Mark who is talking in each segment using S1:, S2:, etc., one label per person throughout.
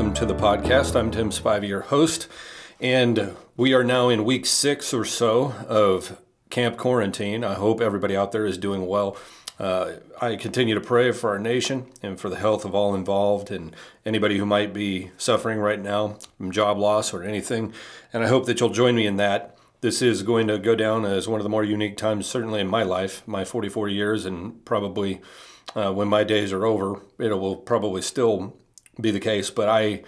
S1: welcome to the podcast. I'm Tim Spivey, your host, and we are now in week six or so of camp quarantine. I hope everybody out there is doing well. Uh, I continue to pray for our nation and for the health of all involved and anybody who might be suffering right now from job loss or anything. And I hope that you'll join me in that. This is going to go down as one of the more unique times, certainly in my life, my 44 years, and probably uh, when my days are over, it will probably still be the case. But I,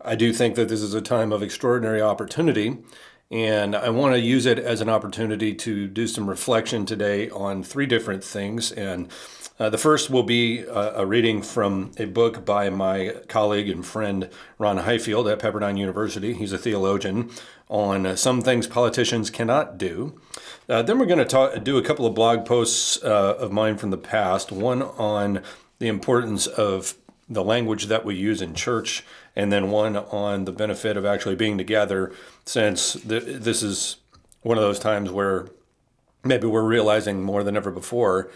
S1: I do think that this is a time of extraordinary opportunity and I want to use it as an opportunity to do some reflection today on three different things. And uh, the first will be a, a, reading from a book by my colleague and friend Ron Highfield at Pepperdine University. He's a theologian on uh, some things politicians cannot do. Uh, then we're going to do a couple of blog posts uh, of mine from the past. One on the importance of the language that we use in church, and then one on the benefit of actually being together, since th- this is one of those times where maybe we're realizing more than ever before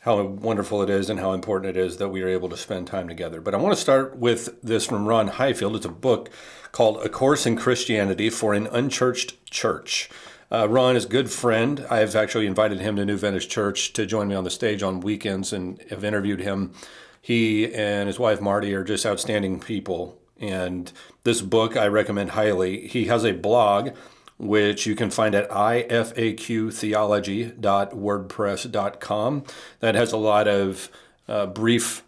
S1: how wonderful it is and how important it is that we are able to spend time together. But I want to start with this from Ron Highfield. It's a book called A Course in Christianity for an Unchurched Church. Uh, Ron is a good friend. I've actually invited him to New Vintage Church to join me on the stage on weekends and have interviewed him he and his wife Marty are just outstanding people. And this book I recommend highly. He has a blog which you can find at ifaqtheology.wordpress.com. That has a lot of uh, brief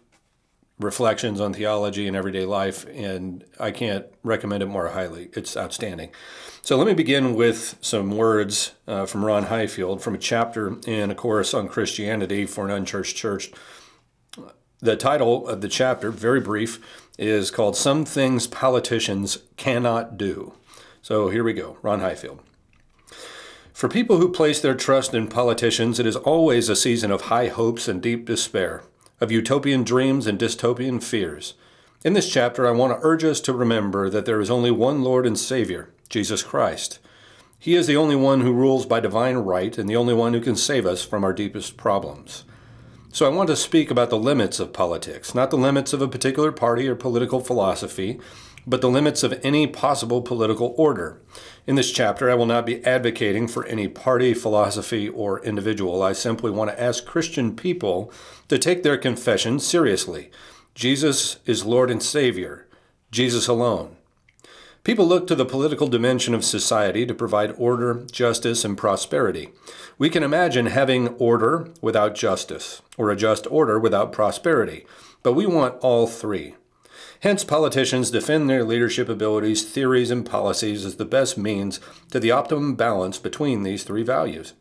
S1: reflections on theology and everyday life, and I can't recommend it more highly. It's outstanding. So let me begin with some words uh, from Ron Highfield from a chapter in A Course on Christianity for an Unchurched Church the title of the chapter, very brief, is called Some Things Politicians Cannot Do. So here we go Ron Highfield. For people who place their trust in politicians, it is always a season of high hopes and deep despair, of utopian dreams and dystopian fears. In this chapter, I want to urge us to remember that there is only one Lord and Savior, Jesus Christ. He is the only one who rules by divine right and the only one who can save us from our deepest problems. So I want to speak about the limits of politics, not the limits of a particular party or political philosophy, but the limits of any possible political order. In this chapter, I will not be advocating for any party, philosophy, or individual. I simply want to ask Christian people to take their confession seriously. Jesus is Lord and Savior, Jesus alone. People look to the political dimension of society to provide order, justice, and prosperity. We can imagine having order without justice, or a just order without prosperity, but we want all three. Hence, politicians defend their leadership abilities, theories, and policies as the best means to the optimum balance between these three values.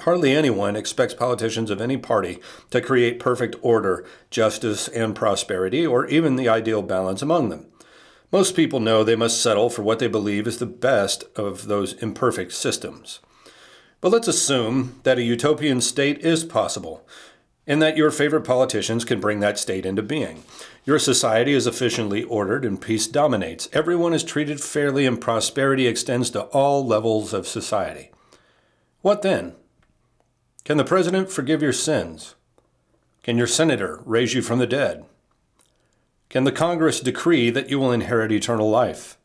S1: Hardly anyone expects politicians of any party to create perfect order, justice, and prosperity, or even the ideal balance among them. Most people know they must settle for what they believe is the best of those imperfect systems. But let's assume that a utopian state is possible, and that your favorite politicians can bring that state into being. Your society is efficiently ordered and peace dominates. Everyone is treated fairly and prosperity extends to all levels of society. What then? Can the president forgive your sins? Can your senator raise you from the dead? Can the Congress decree that you will inherit eternal life?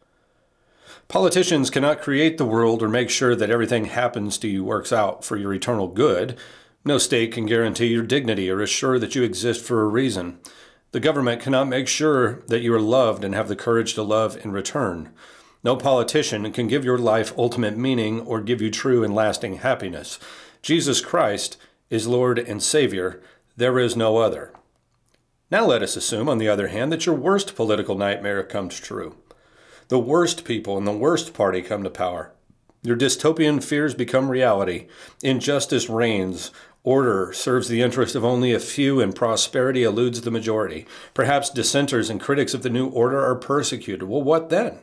S1: Politicians cannot create the world or make sure that everything happens to you works out for your eternal good. No state can guarantee your dignity or assure that you exist for a reason. The government cannot make sure that you are loved and have the courage to love in return. No politician can give your life ultimate meaning or give you true and lasting happiness. Jesus Christ is Lord and Savior. There is no other. Now let us assume, on the other hand, that your worst political nightmare comes true. The worst people in the worst party come to power. Your dystopian fears become reality. Injustice reigns. Order serves the interest of only a few, and prosperity eludes the majority. Perhaps dissenters and critics of the new order are persecuted. Well, what then?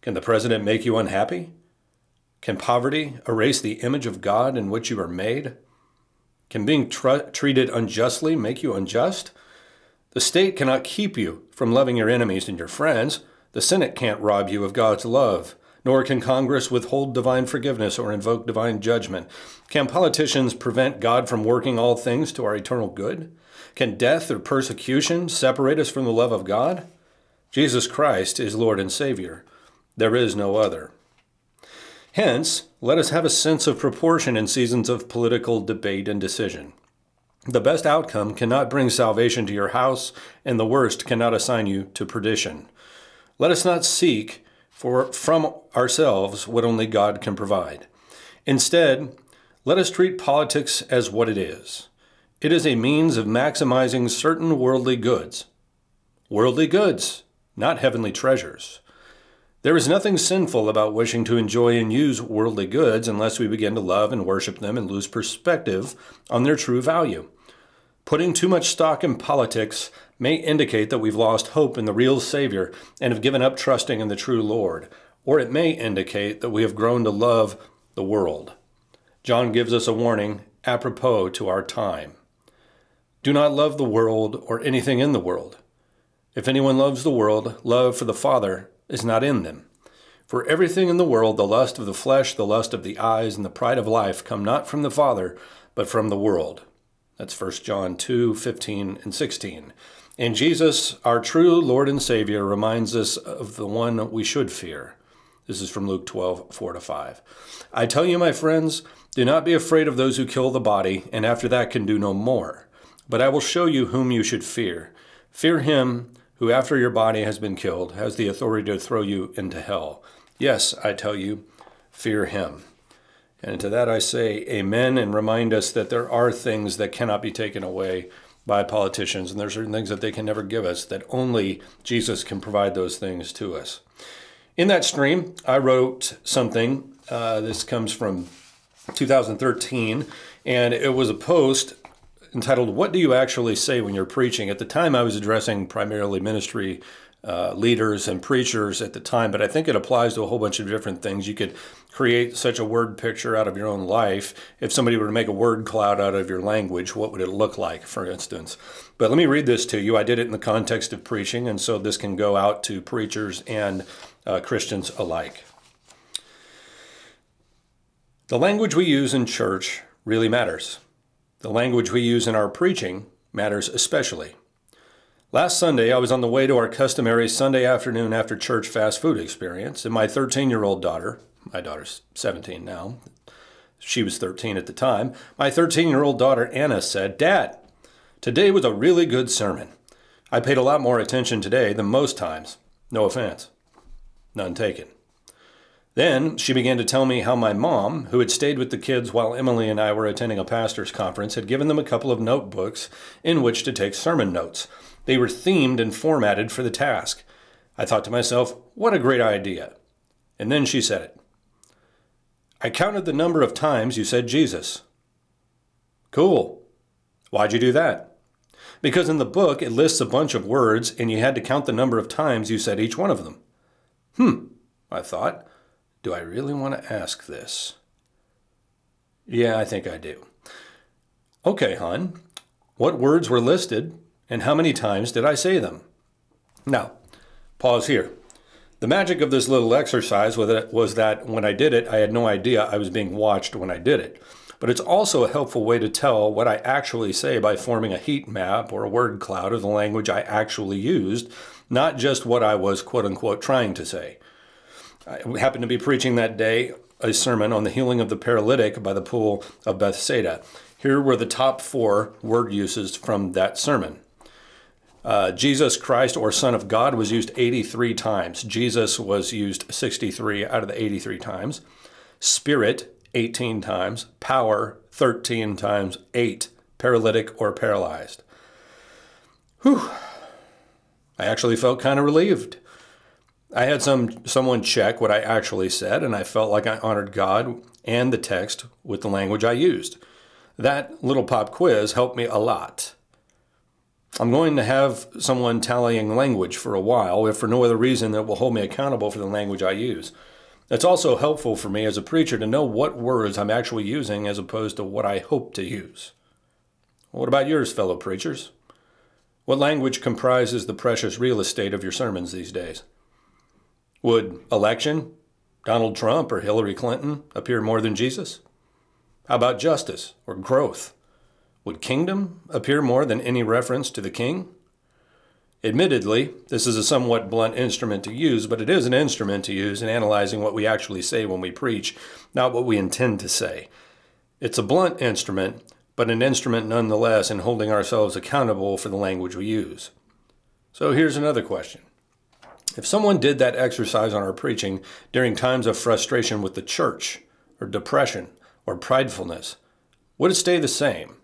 S1: Can the president make you unhappy? Can poverty erase the image of God in which you are made? Can being tr- treated unjustly make you unjust? The state cannot keep you from loving your enemies and your friends. The Senate can't rob you of God's love, nor can Congress withhold divine forgiveness or invoke divine judgment. Can politicians prevent God from working all things to our eternal good? Can death or persecution separate us from the love of God? Jesus Christ is Lord and Savior. There is no other. Hence, let us have a sense of proportion in seasons of political debate and decision. The best outcome cannot bring salvation to your house, and the worst cannot assign you to perdition. Let us not seek for from ourselves what only God can provide. Instead, let us treat politics as what it is. It is a means of maximizing certain worldly goods. Worldly goods, not heavenly treasures. There is nothing sinful about wishing to enjoy and use worldly goods unless we begin to love and worship them and lose perspective on their true value. Putting too much stock in politics may indicate that we've lost hope in the real Savior and have given up trusting in the true Lord, or it may indicate that we have grown to love the world. John gives us a warning apropos to our time. Do not love the world or anything in the world. If anyone loves the world, love for the Father is not in them. For everything in the world, the lust of the flesh, the lust of the eyes, and the pride of life come not from the Father, but from the world. That's 1 John 2 15 and 16. And Jesus, our true Lord and Savior, reminds us of the one we should fear. This is from Luke 12 4 to 5. I tell you, my friends, do not be afraid of those who kill the body, and after that can do no more. But I will show you whom you should fear. Fear him who, after your body has been killed, has the authority to throw you into hell. Yes, I tell you, fear him. And to that I say, Amen, and remind us that there are things that cannot be taken away by politicians, and there are certain things that they can never give us, that only Jesus can provide those things to us. In that stream, I wrote something. Uh, this comes from 2013, and it was a post entitled What Do You Actually Say When You're Preaching? At the time, I was addressing primarily ministry uh, leaders and preachers at the time, but I think it applies to a whole bunch of different things. You could create such a word picture out of your own life. If somebody were to make a word cloud out of your language, what would it look like, for instance? But let me read this to you. I did it in the context of preaching, and so this can go out to preachers and uh, Christians alike. The language we use in church really matters. The language we use in our preaching matters especially. Last Sunday, I was on the way to our customary Sunday afternoon after church fast food experience, and my 13 year old daughter, my daughter's 17 now, she was 13 at the time, my 13 year old daughter Anna said, Dad, today was a really good sermon. I paid a lot more attention today than most times. No offense. None taken. Then she began to tell me how my mom, who had stayed with the kids while Emily and I were attending a pastor's conference, had given them a couple of notebooks in which to take sermon notes. They were themed and formatted for the task. I thought to myself, what a great idea. And then she said it. I counted the number of times you said Jesus. Cool. Why'd you do that? Because in the book it lists a bunch of words and you had to count the number of times you said each one of them. Hmm, I thought. Do I really want to ask this? Yeah, I think I do. Okay, hon. What words were listed and how many times did I say them? Now, pause here. The magic of this little exercise was that when I did it, I had no idea I was being watched when I did it. But it's also a helpful way to tell what I actually say by forming a heat map or a word cloud of the language I actually used, not just what I was quote unquote trying to say. I happened to be preaching that day a sermon on the healing of the paralytic by the pool of Bethsaida. Here were the top four word uses from that sermon. Uh, Jesus Christ or Son of God was used 83 times. Jesus was used 63 out of the 83 times. Spirit, 18 times. Power, 13 times. 8. Paralytic or paralyzed. Whew. I actually felt kind of relieved. I had some someone check what I actually said, and I felt like I honored God and the text with the language I used. That little pop quiz helped me a lot. I'm going to have someone tallying language for a while, if for no other reason that will hold me accountable for the language I use. It's also helpful for me as a preacher to know what words I'm actually using as opposed to what I hope to use. What about yours, fellow preachers? What language comprises the precious real estate of your sermons these days? Would election, Donald Trump or Hillary Clinton appear more than Jesus? How about justice or growth? Would kingdom appear more than any reference to the king? Admittedly, this is a somewhat blunt instrument to use, but it is an instrument to use in analyzing what we actually say when we preach, not what we intend to say. It's a blunt instrument, but an instrument nonetheless in holding ourselves accountable for the language we use. So here's another question. If someone did that exercise on our preaching during times of frustration with the church, or depression, or pridefulness, would it stay the same?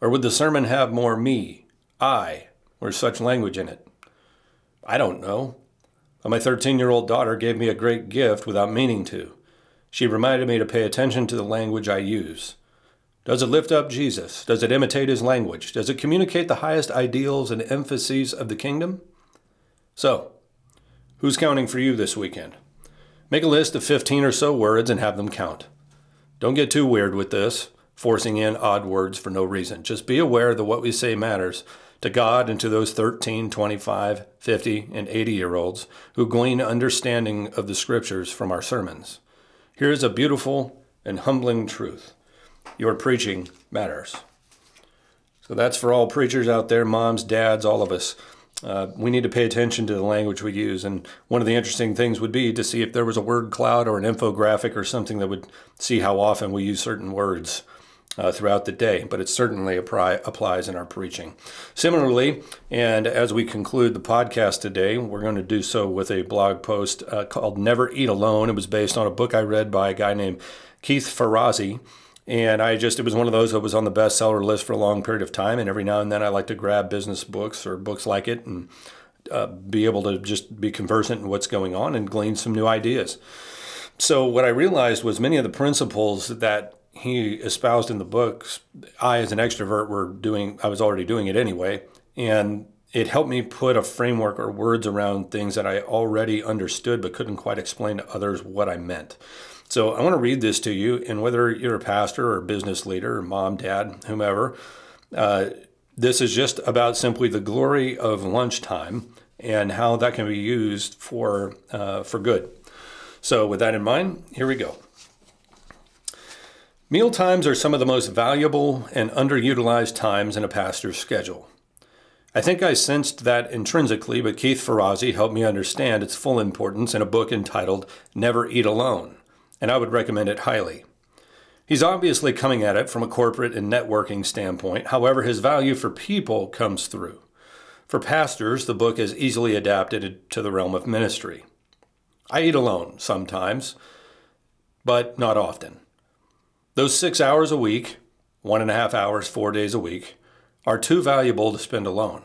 S1: Or would the sermon have more me, I, or such language in it? I don't know. But my 13 year old daughter gave me a great gift without meaning to. She reminded me to pay attention to the language I use. Does it lift up Jesus? Does it imitate his language? Does it communicate the highest ideals and emphases of the kingdom? So, who's counting for you this weekend? Make a list of 15 or so words and have them count. Don't get too weird with this, forcing in odd words for no reason. Just be aware that what we say matters to God and to those 13, 25, 50, and 80 year olds who glean understanding of the scriptures from our sermons. Here is a beautiful and humbling truth your preaching matters. So that's for all preachers out there, moms, dads, all of us. Uh, we need to pay attention to the language we use. And one of the interesting things would be to see if there was a word cloud or an infographic or something that would see how often we use certain words uh, throughout the day, but it certainly apply, applies in our preaching. Similarly, and as we conclude the podcast today, we're going to do so with a blog post uh, called Never Eat Alone. It was based on a book I read by a guy named Keith Ferrazzi. And I just, it was one of those that was on the bestseller list for a long period of time. And every now and then I like to grab business books or books like it and uh, be able to just be conversant in what's going on and glean some new ideas. So, what I realized was many of the principles that he espoused in the books, I, as an extrovert, were doing, I was already doing it anyway. And it helped me put a framework or words around things that I already understood but couldn't quite explain to others what I meant. So I want to read this to you, and whether you're a pastor or a business leader, or mom, dad, whomever, uh, this is just about simply the glory of lunchtime and how that can be used for uh, for good. So with that in mind, here we go. Meal times are some of the most valuable and underutilized times in a pastor's schedule. I think I sensed that intrinsically, but Keith Ferrazzi helped me understand its full importance in a book entitled Never Eat Alone, and I would recommend it highly. He's obviously coming at it from a corporate and networking standpoint, however, his value for people comes through. For pastors, the book is easily adapted to the realm of ministry. I eat alone sometimes, but not often. Those six hours a week, one and a half hours, four days a week, are too valuable to spend alone.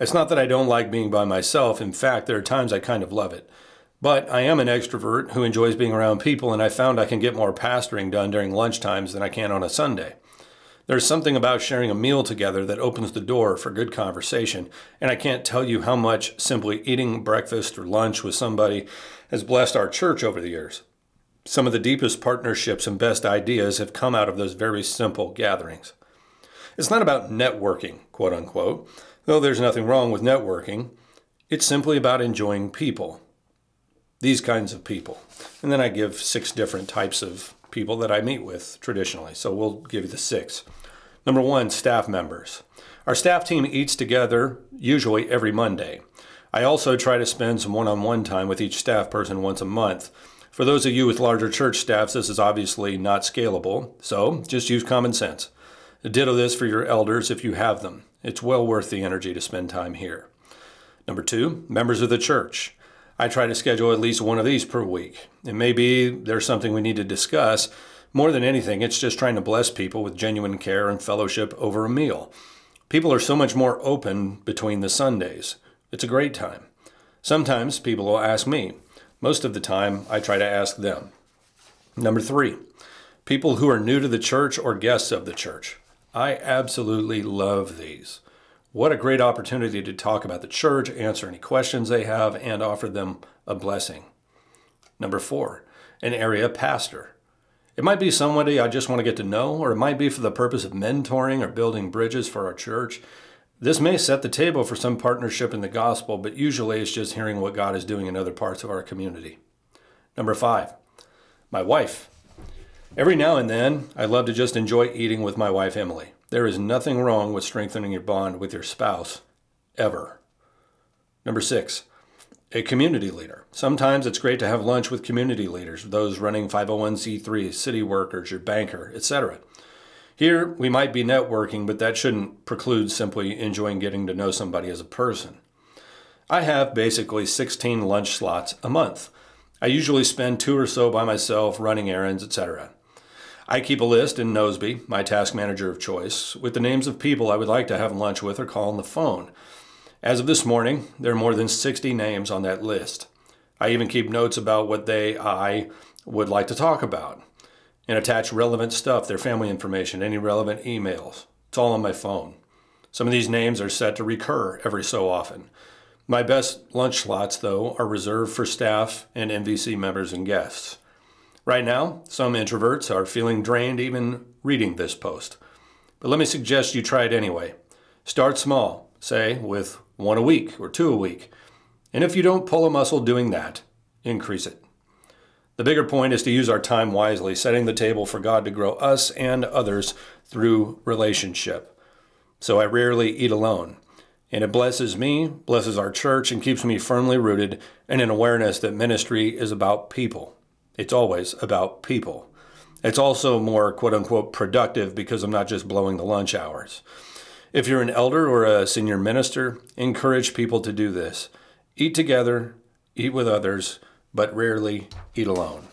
S1: It's not that I don't like being by myself. In fact, there are times I kind of love it. But I am an extrovert who enjoys being around people, and I found I can get more pastoring done during lunch times than I can on a Sunday. There's something about sharing a meal together that opens the door for good conversation, and I can't tell you how much simply eating breakfast or lunch with somebody has blessed our church over the years. Some of the deepest partnerships and best ideas have come out of those very simple gatherings. It's not about networking, quote unquote, though there's nothing wrong with networking. It's simply about enjoying people. These kinds of people. And then I give six different types of people that I meet with traditionally. So we'll give you the six. Number one, staff members. Our staff team eats together usually every Monday. I also try to spend some one on one time with each staff person once a month. For those of you with larger church staffs, this is obviously not scalable, so just use common sense. Ditto this for your elders if you have them. It's well worth the energy to spend time here. Number two, members of the church. I try to schedule at least one of these per week. It may be there's something we need to discuss. More than anything, it's just trying to bless people with genuine care and fellowship over a meal. People are so much more open between the Sundays. It's a great time. Sometimes people will ask me, most of the time, I try to ask them. Number three, people who are new to the church or guests of the church. I absolutely love these. What a great opportunity to talk about the church, answer any questions they have, and offer them a blessing. Number four, an area pastor. It might be somebody I just want to get to know, or it might be for the purpose of mentoring or building bridges for our church. This may set the table for some partnership in the gospel, but usually it's just hearing what God is doing in other parts of our community. Number five, my wife. Every now and then, I love to just enjoy eating with my wife, Emily. There is nothing wrong with strengthening your bond with your spouse, ever. Number six, a community leader. Sometimes it's great to have lunch with community leaders, those running 501c3, city workers, your banker, etc. Here, we might be networking, but that shouldn't preclude simply enjoying getting to know somebody as a person. I have basically 16 lunch slots a month. I usually spend two or so by myself running errands, etc. I keep a list in Nozbe, my task manager of choice, with the names of people I would like to have lunch with or call on the phone. As of this morning, there are more than 60 names on that list. I even keep notes about what they, I, would like to talk about and attach relevant stuff, their family information, any relevant emails. It's all on my phone. Some of these names are set to recur every so often. My best lunch slots, though, are reserved for staff and NVC members and guests. Right now, some introverts are feeling drained even reading this post. But let me suggest you try it anyway. Start small, say with one a week or two a week. And if you don't pull a muscle doing that, increase it. The bigger point is to use our time wisely, setting the table for God to grow us and others through relationship. So I rarely eat alone. And it blesses me, blesses our church, and keeps me firmly rooted in an awareness that ministry is about people. It's always about people. It's also more quote unquote productive because I'm not just blowing the lunch hours. If you're an elder or a senior minister, encourage people to do this. Eat together, eat with others, but rarely eat alone.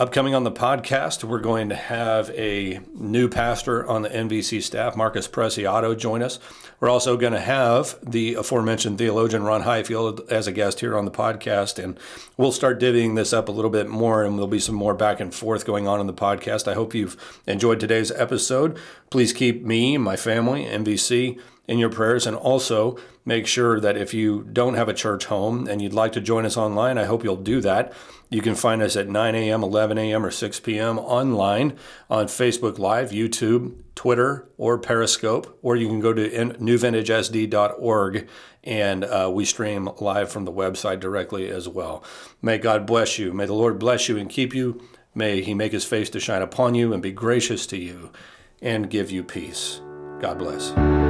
S1: Upcoming on the podcast, we're going to have a new pastor on the NVC staff, Marcus Preciado, join us. We're also going to have the aforementioned theologian Ron Highfield as a guest here on the podcast, and we'll start divvying this up a little bit more, and there'll be some more back and forth going on in the podcast. I hope you've enjoyed today's episode. Please keep me, my family, NVC, in your prayers. And also make sure that if you don't have a church home and you'd like to join us online, I hope you'll do that. You can find us at 9 a.m., 11 a.m., or 6 p.m. online on Facebook Live, YouTube, Twitter, or Periscope, or you can go to newvintagesd.org and uh, we stream live from the website directly as well. May God bless you. May the Lord bless you and keep you. May He make His face to shine upon you and be gracious to you and give you peace. God bless.